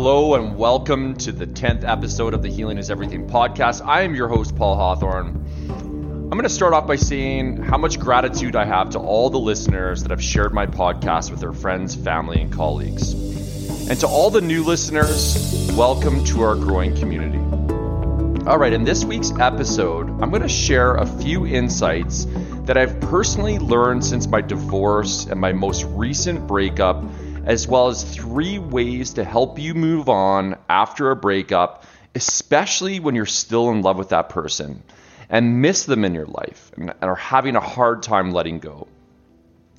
Hello and welcome to the 10th episode of the Healing is Everything podcast. I am your host, Paul Hawthorne. I'm going to start off by saying how much gratitude I have to all the listeners that have shared my podcast with their friends, family, and colleagues. And to all the new listeners, welcome to our growing community. All right, in this week's episode, I'm going to share a few insights that I've personally learned since my divorce and my most recent breakup, as well as three ways to help you move on after a breakup, especially when you're still in love with that person and miss them in your life and are having a hard time letting go.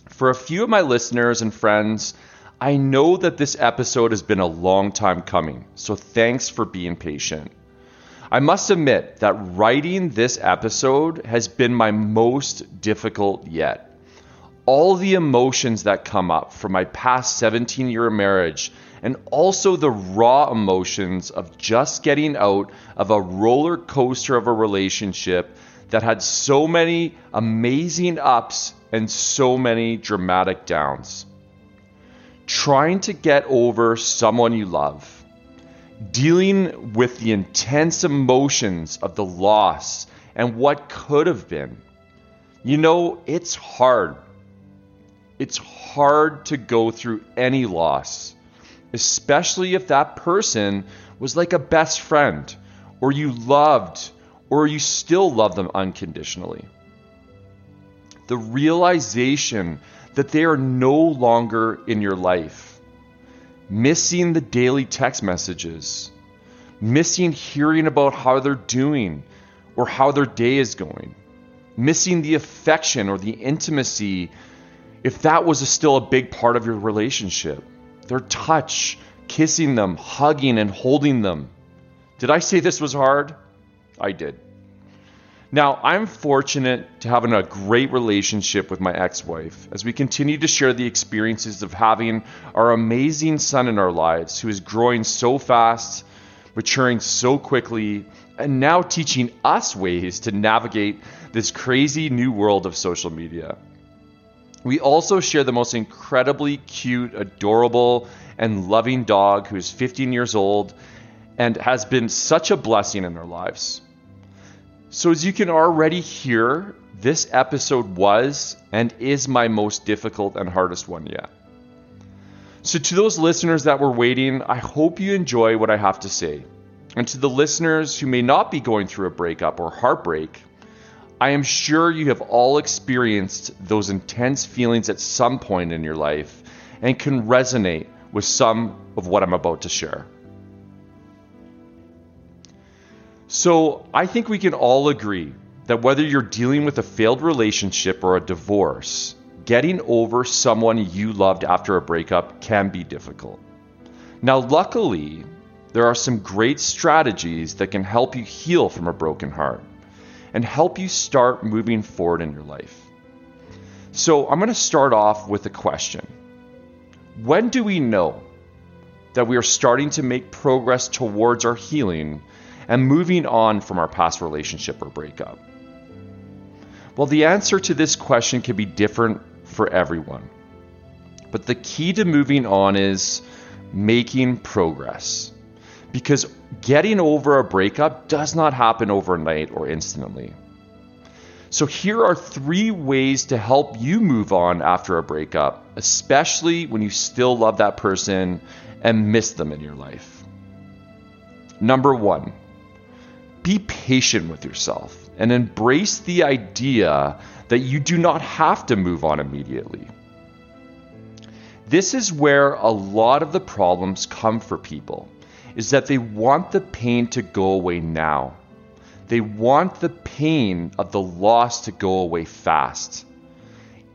For a few of my listeners and friends, I know that this episode has been a long time coming, so thanks for being patient. I must admit that writing this episode has been my most difficult yet. All the emotions that come up from my past 17 year marriage, and also the raw emotions of just getting out of a roller coaster of a relationship that had so many amazing ups and so many dramatic downs. Trying to get over someone you love dealing with the intense emotions of the loss and what could have been. You know, it's hard. It's hard to go through any loss, especially if that person was like a best friend, or you loved, or you still love them unconditionally. The realization that they are no longer in your life missing the daily text messages, missing hearing about how they're doing or how their day is going, missing the affection or the intimacy if that was a still a big part of your relationship. Their touch, kissing them, hugging and holding them. Did I say this was hard? I did. Now, I'm fortunate to have a great relationship with my ex wife as we continue to share the experiences of having our amazing son in our lives who is growing so fast, maturing so quickly, and now teaching us ways to navigate this crazy new world of social media. We also share the most incredibly cute, adorable, and loving dog who is 15 years old and has been such a blessing in our lives. So, as you can already hear, this episode was and is my most difficult and hardest one yet. So, to those listeners that were waiting, I hope you enjoy what I have to say. And to the listeners who may not be going through a breakup or heartbreak, I am sure you have all experienced those intense feelings at some point in your life and can resonate with some of what I'm about to share. So I think we can all agree that whether you're dealing with a failed relationship or a divorce, getting over someone you loved after a breakup can be difficult. Now, luckily, there are some great strategies that can help you heal from a broken heart and help you start moving forward in your life. So, I'm going to start off with a question When do we know that we are starting to make progress towards our healing and moving on from our past relationship or breakup? Well, the answer to this question can be different for everyone. But the key to moving on is making progress. Because getting over a breakup does not happen overnight or instantly. So, here are three ways to help you move on after a breakup, especially when you still love that person and miss them in your life. Number one, be patient with yourself and embrace the idea that you do not have to move on immediately. This is where a lot of the problems come for people is that they want the pain to go away now. They want the pain of the loss to go away fast.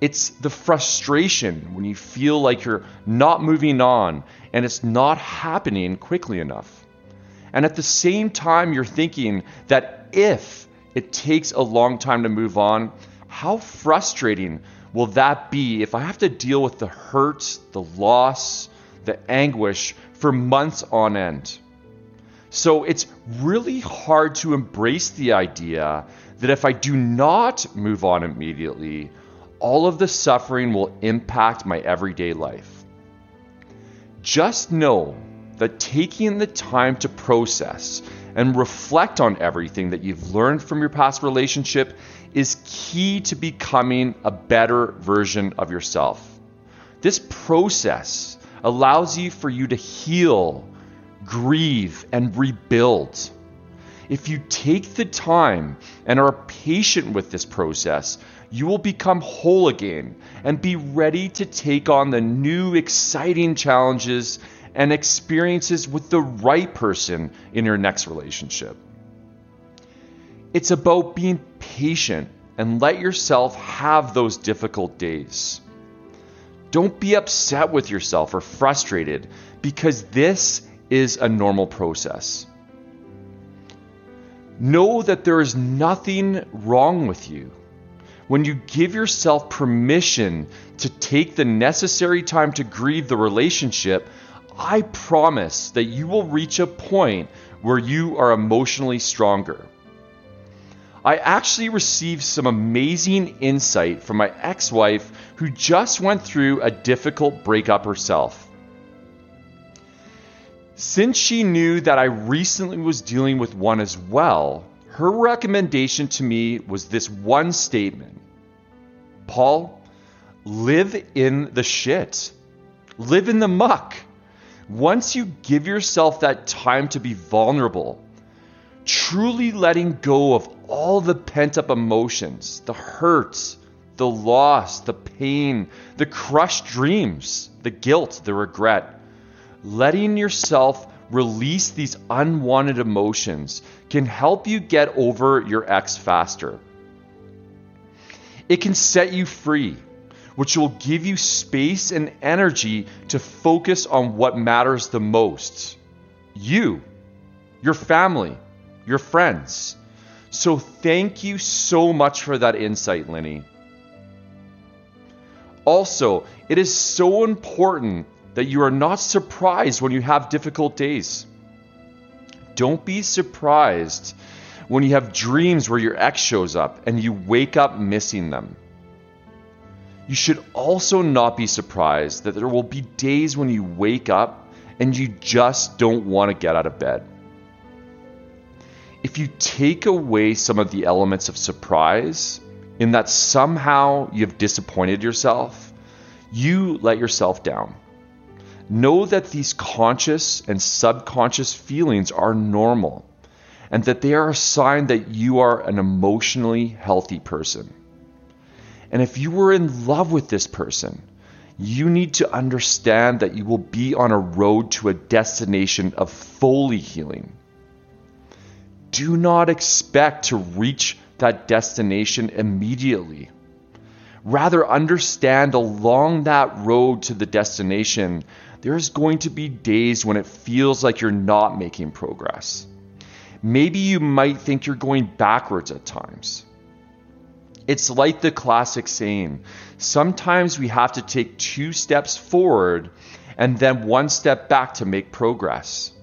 It's the frustration when you feel like you're not moving on and it's not happening quickly enough. And at the same time, you're thinking that if it takes a long time to move on, how frustrating will that be if I have to deal with the hurt, the loss, the anguish for months on end? So it's really hard to embrace the idea that if I do not move on immediately, all of the suffering will impact my everyday life. Just know that taking the time to process and reflect on everything that you've learned from your past relationship is key to becoming a better version of yourself. This process allows you for you to heal, grieve, and rebuild. If you take the time and are patient with this process, you will become whole again and be ready to take on the new exciting challenges and experiences with the right person in your next relationship. It's about being patient and let yourself have those difficult days. Don't be upset with yourself or frustrated because this is a normal process. Know that there is nothing wrong with you. When you give yourself permission to take the necessary time to grieve the relationship, I promise that you will reach a point where you are emotionally stronger. I actually received some amazing insight from my ex wife who just went through a difficult breakup herself. Since she knew that I recently was dealing with one as well, her recommendation to me was this one statement Paul, live in the shit, live in the muck. Once you give yourself that time to be vulnerable, truly letting go of all the pent up emotions, the hurts, the loss, the pain, the crushed dreams, the guilt, the regret, letting yourself release these unwanted emotions can help you get over your ex faster. It can set you free which will give you space and energy to focus on what matters the most you, your family, your friends. So, thank you so much for that insight, Lenny. Also, it is so important that you are not surprised when you have difficult days. Don't be surprised when you have dreams where your ex shows up and you wake up missing them. You should also not be surprised that there will be days when you wake up and you just don't want to get out of bed. If you take away some of the elements of surprise, in that somehow you've disappointed yourself, you let yourself down. Know that these conscious and subconscious feelings are normal and that they are a sign that you are an emotionally healthy person. And if you were in love with this person, you need to understand that you will be on a road to a destination of fully healing. Do not expect to reach that destination immediately. Rather, understand along that road to the destination, there's going to be days when it feels like you're not making progress. Maybe you might think you're going backwards at times. It's like the classic saying sometimes we have to take two steps forward and then one step back to make progress.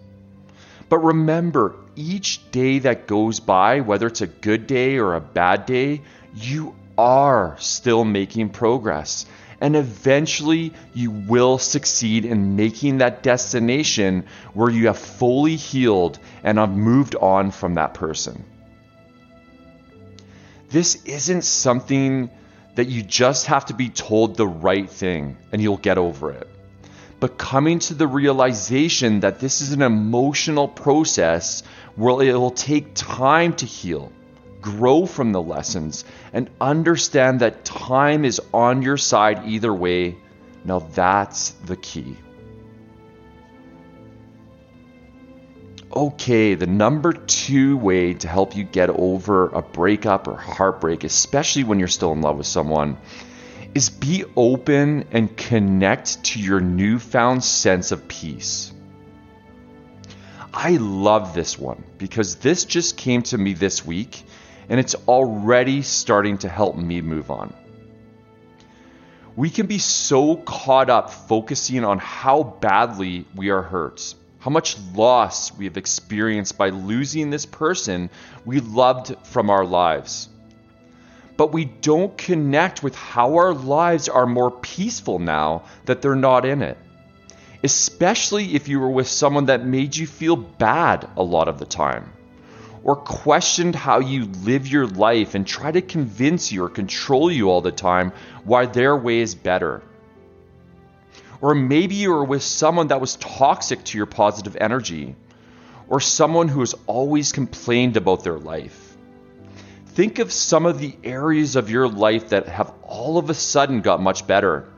But remember, each day that goes by, whether it's a good day or a bad day, you are still making progress. And eventually, you will succeed in making that destination where you have fully healed and have moved on from that person. This isn't something that you just have to be told the right thing and you'll get over it. But coming to the realization that this is an emotional process where it will take time to heal, grow from the lessons, and understand that time is on your side either way. Now that's the key. okay, the number two way to help you get over a breakup or heartbreak, especially when you're still in love with someone, is be open and connect to your newfound sense of peace. I love this one because this just came to me this week and it's already starting to help me move on. We can be so caught up focusing on how badly we are hurt how much loss we have experienced by losing this person we loved from our lives. But we don't connect with how our lives are more peaceful now that they're not in it. especially if you were with someone that made you feel bad a lot of the time, or questioned how you live your life and try to convince you or control you all the time why their way is better. Or maybe you were with someone that was toxic to your positive energy, or someone who has always complained about their life. Think of some of the areas of your life that have all of a sudden got much better.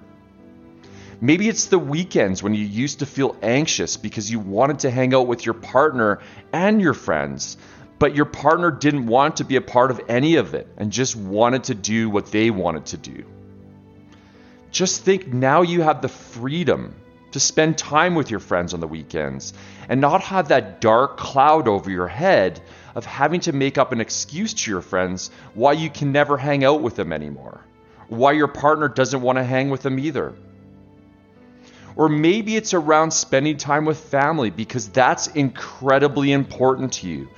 Maybe it's the weekends when you used to feel anxious because you wanted to hang out with your partner and your friends, but your partner didn't want to be a part of any of it and just wanted to do what they wanted to do. Just think now you have the freedom to spend time with your friends on the weekends and not have that dark cloud over your head of having to make up an excuse to your friends why you can never hang out with them anymore, why your partner doesn't want to hang with them either. Or maybe it's around spending time with family because that's incredibly important to you.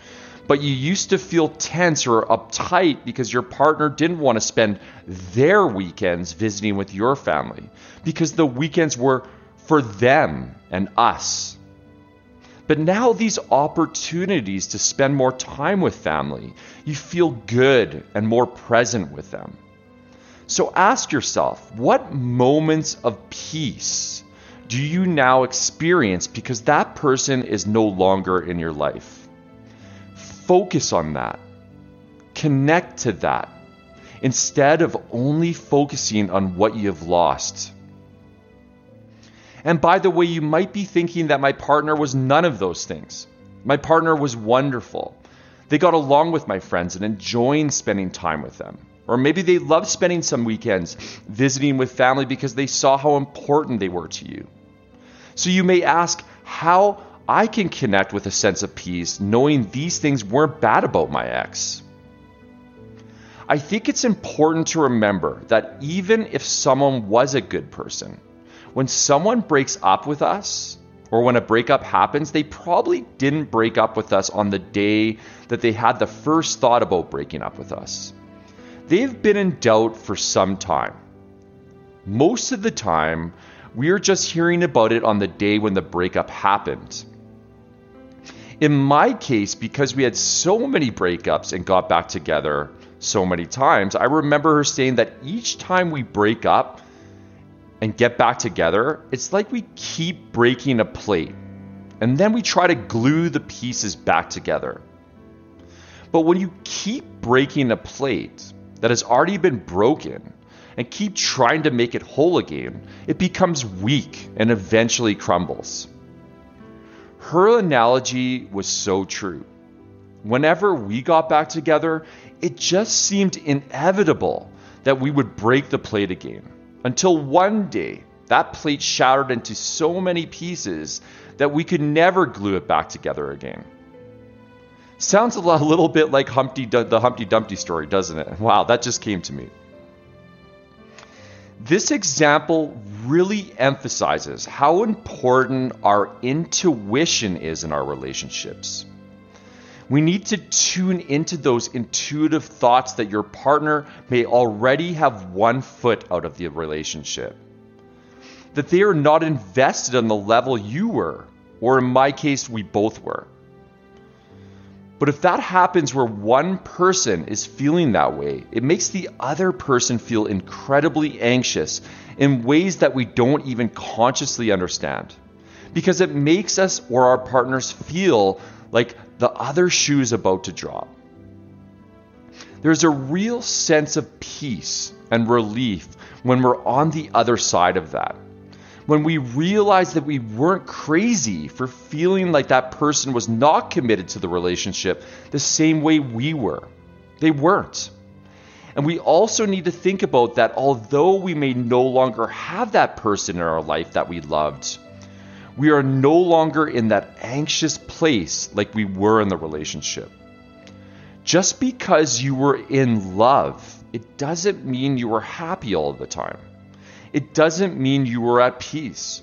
But you used to feel tense or uptight because your partner didn't want to spend their weekends visiting with your family because the weekends were for them and us. But now, these opportunities to spend more time with family, you feel good and more present with them. So ask yourself what moments of peace do you now experience because that person is no longer in your life? Focus on that, connect to that, instead of only focusing on what you have lost. And by the way, you might be thinking that my partner was none of those things. My partner was wonderful. They got along with my friends and enjoyed spending time with them. Or maybe they loved spending some weekends visiting with family because they saw how important they were to you. So you may ask how I can connect with a sense of peace knowing these things weren't bad about my ex. I think it's important to remember that even if someone was a good person, when someone breaks up with us, or when a breakup happens, they probably didn't break up with us on the day that they had the first thought about breaking up with us. They've been in doubt for some time. Most of the time, we're just hearing about it on the day when the breakup happened. In my case, because we had so many breakups and got back together so many times, I remember her saying that each time we break up, and get back together, it's like we keep breaking a plate and then we try to glue the pieces back together. But when you keep breaking a plate that has already been broken and keep trying to make it whole again, it becomes weak and eventually crumbles. Her analogy was so true. Whenever we got back together, it just seemed inevitable that we would break the plate again until one day that plate shattered into so many pieces that we could never glue it back together again. Sounds a little bit like Humpty, the Humpty Dumpty story, doesn't it? Wow, that just came to me. This example really emphasizes how important our intuition is in our relationships. We need to tune into those intuitive thoughts that your partner may already have one foot out of the relationship. That they are not invested on the level you were, or in my case, we both were. But if that happens where one person is feeling that way, it makes the other person feel incredibly anxious in ways that we don't even consciously understand. Because it makes us or our partners feel like the other shoe is about to drop. There's a real sense of peace and relief when we're on the other side of that. When we realize that we weren't crazy for feeling like that person was not committed to the relationship the same way we were. They weren't. And we also need to think about that although we may no longer have that person in our life that we loved, we are no longer in that anxious place like we were in the relationship. Just because you were in love, it doesn't mean you were happy all the time. It doesn't mean you were at peace.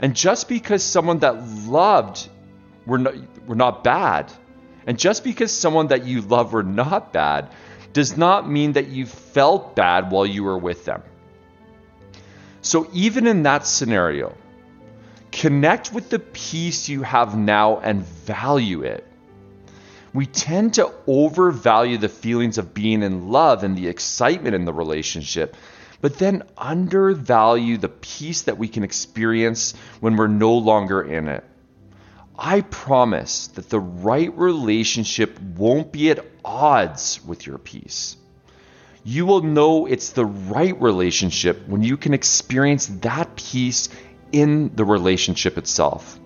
And just because someone that loved were not, were not bad, and just because someone that you love were not bad, does not mean that you felt bad while you were with them. So, even in that scenario, Connect with the peace you have now and value it. We tend to overvalue the feelings of being in love and the excitement in the relationship, but then undervalue the peace that we can experience when we're no longer in it. I promise that the right relationship won't be at odds with your peace. You will know it's the right relationship when you can experience that peace in the relationship itself.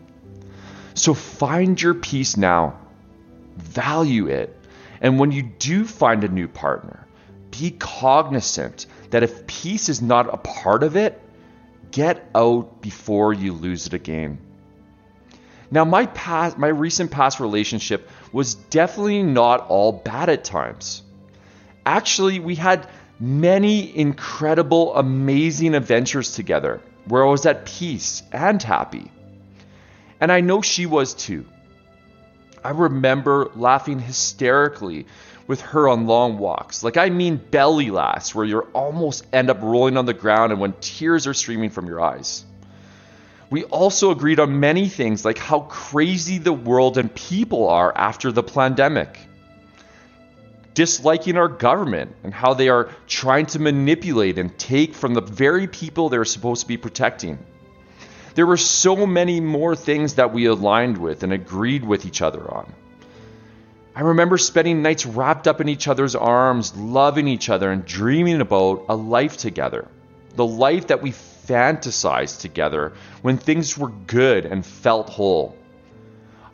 So find your peace now, value it, and when you do find a new partner, be cognizant that if peace is not a part of it, get out before you lose it again. Now, my past, my recent past relationship was definitely not all bad at times. Actually, we had many incredible, amazing adventures together where I was at peace and happy. And I know she was too. I remember laughing hysterically with her on long walks. Like, I mean, belly laughs, where you almost end up rolling on the ground and when tears are streaming from your eyes. We also agreed on many things, like how crazy the world and people are after the pandemic, disliking our government and how they are trying to manipulate and take from the very people they're supposed to be protecting. There were so many more things that we aligned with and agreed with each other on. I remember spending nights wrapped up in each other's arms, loving each other, and dreaming about a life together. The life that we fantasized together when things were good and felt whole.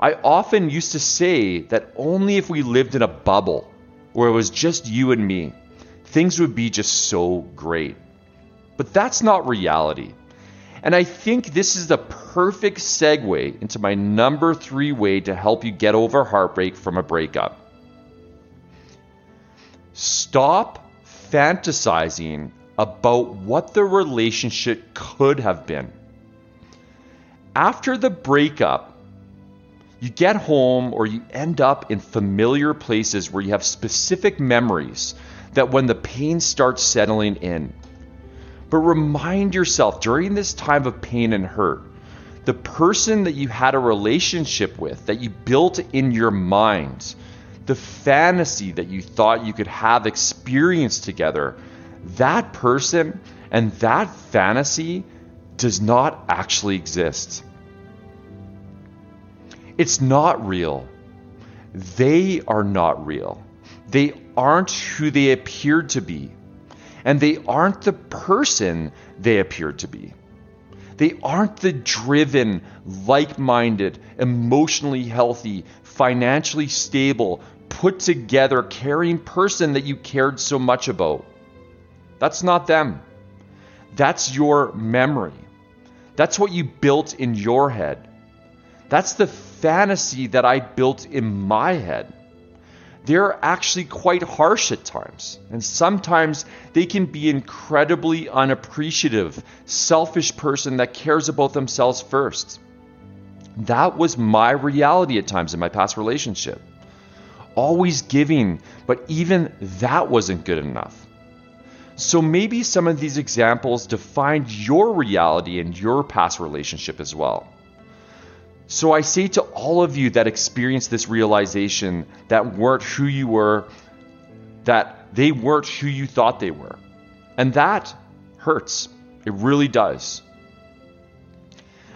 I often used to say that only if we lived in a bubble where it was just you and me, things would be just so great. But that's not reality. And I think this is the perfect segue into my number three way to help you get over heartbreak from a breakup. Stop fantasizing about what the relationship could have been. After the breakup, you get home or you end up in familiar places where you have specific memories that when the pain starts settling in, but remind yourself during this time of pain and hurt, the person that you had a relationship with, that you built in your mind, the fantasy that you thought you could have experienced together, that person and that fantasy does not actually exist. It's not real. They are not real. They aren't who they appeared to be and they aren't the person they appear to be. They aren't the driven, like minded, emotionally healthy, financially stable, put together, caring person that you cared so much about. That's not them. That's your memory. That's what you built in your head. That's the fantasy that I built in my head they're actually quite harsh at times. And sometimes they can be incredibly unappreciative, selfish person that cares about themselves first. That was my reality at times in my past relationship. Always giving, but even that wasn't good enough. So maybe some of these examples defined your reality in your past relationship as well. So I say to all of you that experienced this realization that weren't who you were, that they weren't who you thought they were. And that hurts. It really does.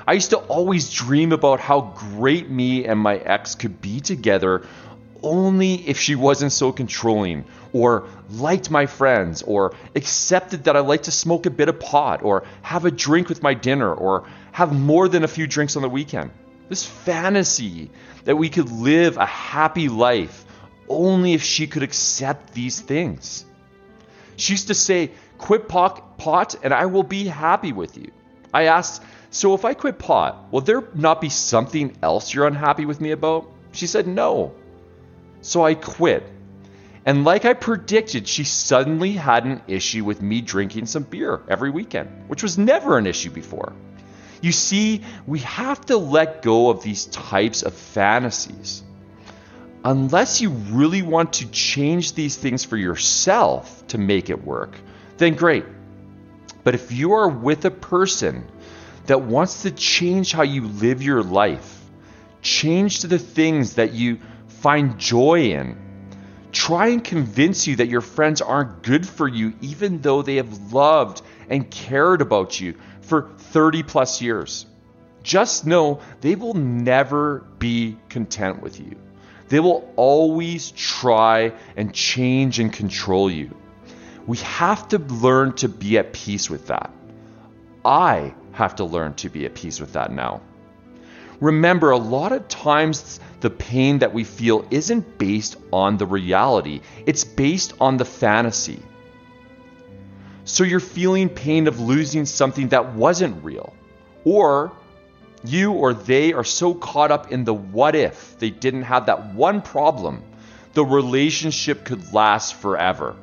I used to always dream about how great me and my ex could be together only if she wasn't so controlling or liked my friends or accepted that I like to smoke a bit of pot or have a drink with my dinner or have more than a few drinks on the weekend. This fantasy that we could live a happy life only if she could accept these things. She used to say, Quit pot, and I will be happy with you. I asked, So if I quit pot, will there not be something else you're unhappy with me about? She said, No. So I quit. And like I predicted, she suddenly had an issue with me drinking some beer every weekend, which was never an issue before. You see, we have to let go of these types of fantasies. Unless you really want to change these things for yourself to make it work, then great. But if you are with a person that wants to change how you live your life, change to the things that you find joy in. Try and convince you that your friends aren't good for you, even though they have loved and cared about you for 30 plus years. Just know they will never be content with you. They will always try and change and control you. We have to learn to be at peace with that. I have to learn to be at peace with that now. Remember, a lot of times the pain that we feel isn't based on the reality, it's based on the fantasy. So you're feeling pain of losing something that wasn't real. Or you or they are so caught up in the what if they didn't have that one problem, the relationship could last forever.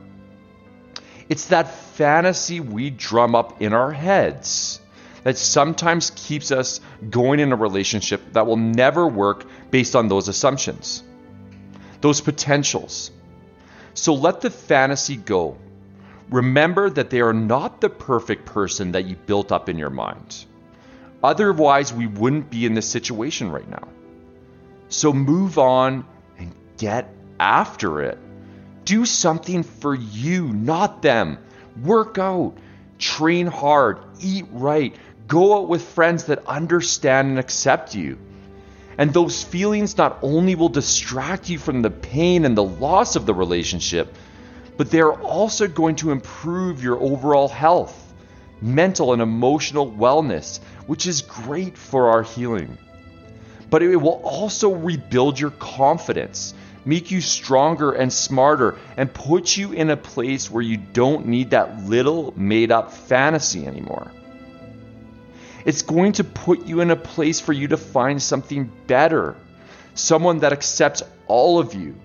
It's that fantasy we drum up in our heads that sometimes keeps us going in a relationship that will never work based on those assumptions, those potentials. So let the fantasy go. Remember that they are not the perfect person that you built up in your mind. Otherwise, we wouldn't be in this situation right now. So move on and get after it. Do something for you, not them. Work out, train hard, eat right, go out with friends that understand and accept you. And those feelings not only will distract you from the pain and the loss of the relationship, but they are also going to improve your overall health, mental and emotional wellness, which is great for our healing. But it will also rebuild your confidence, make you stronger and smarter, and put you in a place where you don't need that little made up fantasy anymore. It's going to put you in a place for you to find something better, someone that accepts all of you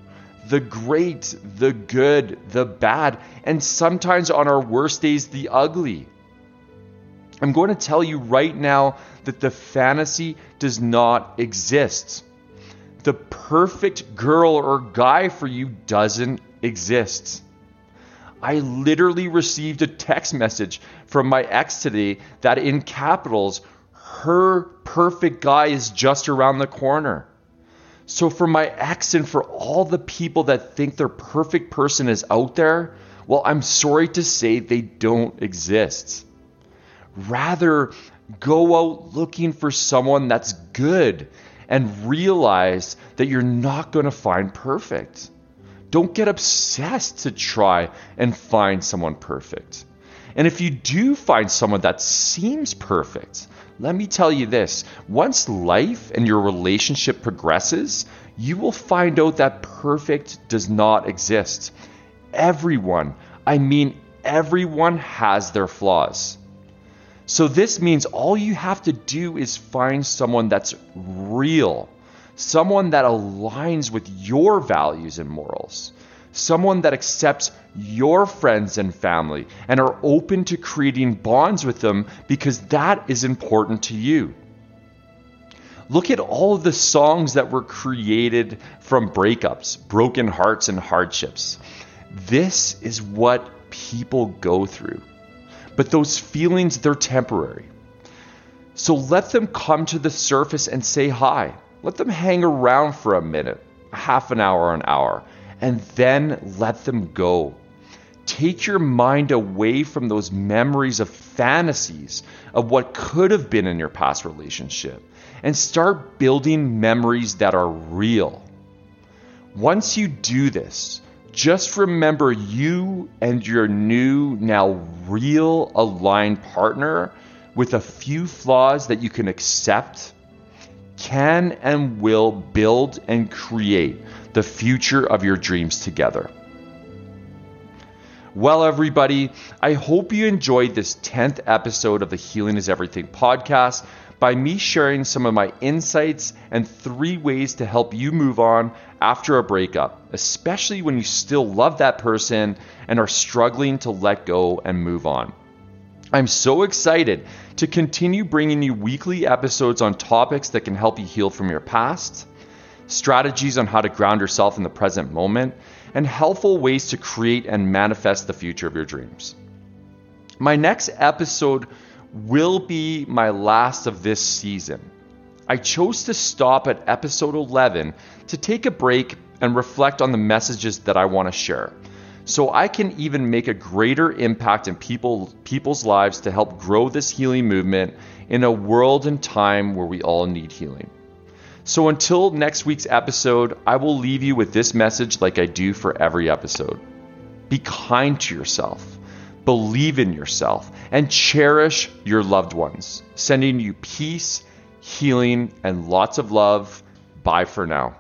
the great, the good, the bad, and sometimes on our worst days, the ugly. I'm going to tell you right now that the fantasy does not exist. The perfect girl or guy for you doesn't exist. I literally received a text message from my ex today that in capitals, her perfect guy is just around the corner. So, for my ex and for all the people that think their perfect person is out there, well, I'm sorry to say they don't exist. Rather, go out looking for someone that's good and realize that you're not going to find perfect. Don't get obsessed to try and find someone perfect. And if you do find someone that seems perfect, let me tell you this once life and your relationship progresses, you will find out that perfect does not exist. Everyone, I mean everyone, has their flaws. So this means all you have to do is find someone that's real, someone that aligns with your values and morals, someone that accepts your friends and family and are open to creating bonds with them because that is important to you. Look at all of the songs that were created from breakups, broken hearts, and hardships. This is what people go through. But those feelings, they're temporary. So let them come to the surface and say hi. Let them hang around for a minute, half an hour, an hour, and then let them go. Take your mind away from those memories of fantasies of what could have been in your past relationship and start building memories that are real. Once you do this, just remember you and your new, now real aligned partner with a few flaws that you can accept can and will build and create the future of your dreams together. Well, everybody, I hope you enjoyed this 10th episode of the Healing is Everything podcast by me sharing some of my insights and three ways to help you move on after a breakup, especially when you still love that person and are struggling to let go and move on. I'm so excited to continue bringing you weekly episodes on topics that can help you heal from your past, strategies on how to ground yourself in the present moment, and helpful ways to create and manifest the future of your dreams. My next episode will be my last of this season. I chose to stop at episode 11 to take a break and reflect on the messages that I want to share. So I can even make a greater impact in people people's lives to help grow this healing movement in a world and time where we all need healing. So until next week's episode, I will leave you with this message like I do for every episode. Be kind to yourself, believe in yourself, and cherish your loved ones. Sending you peace, healing, and lots of love. Bye for now.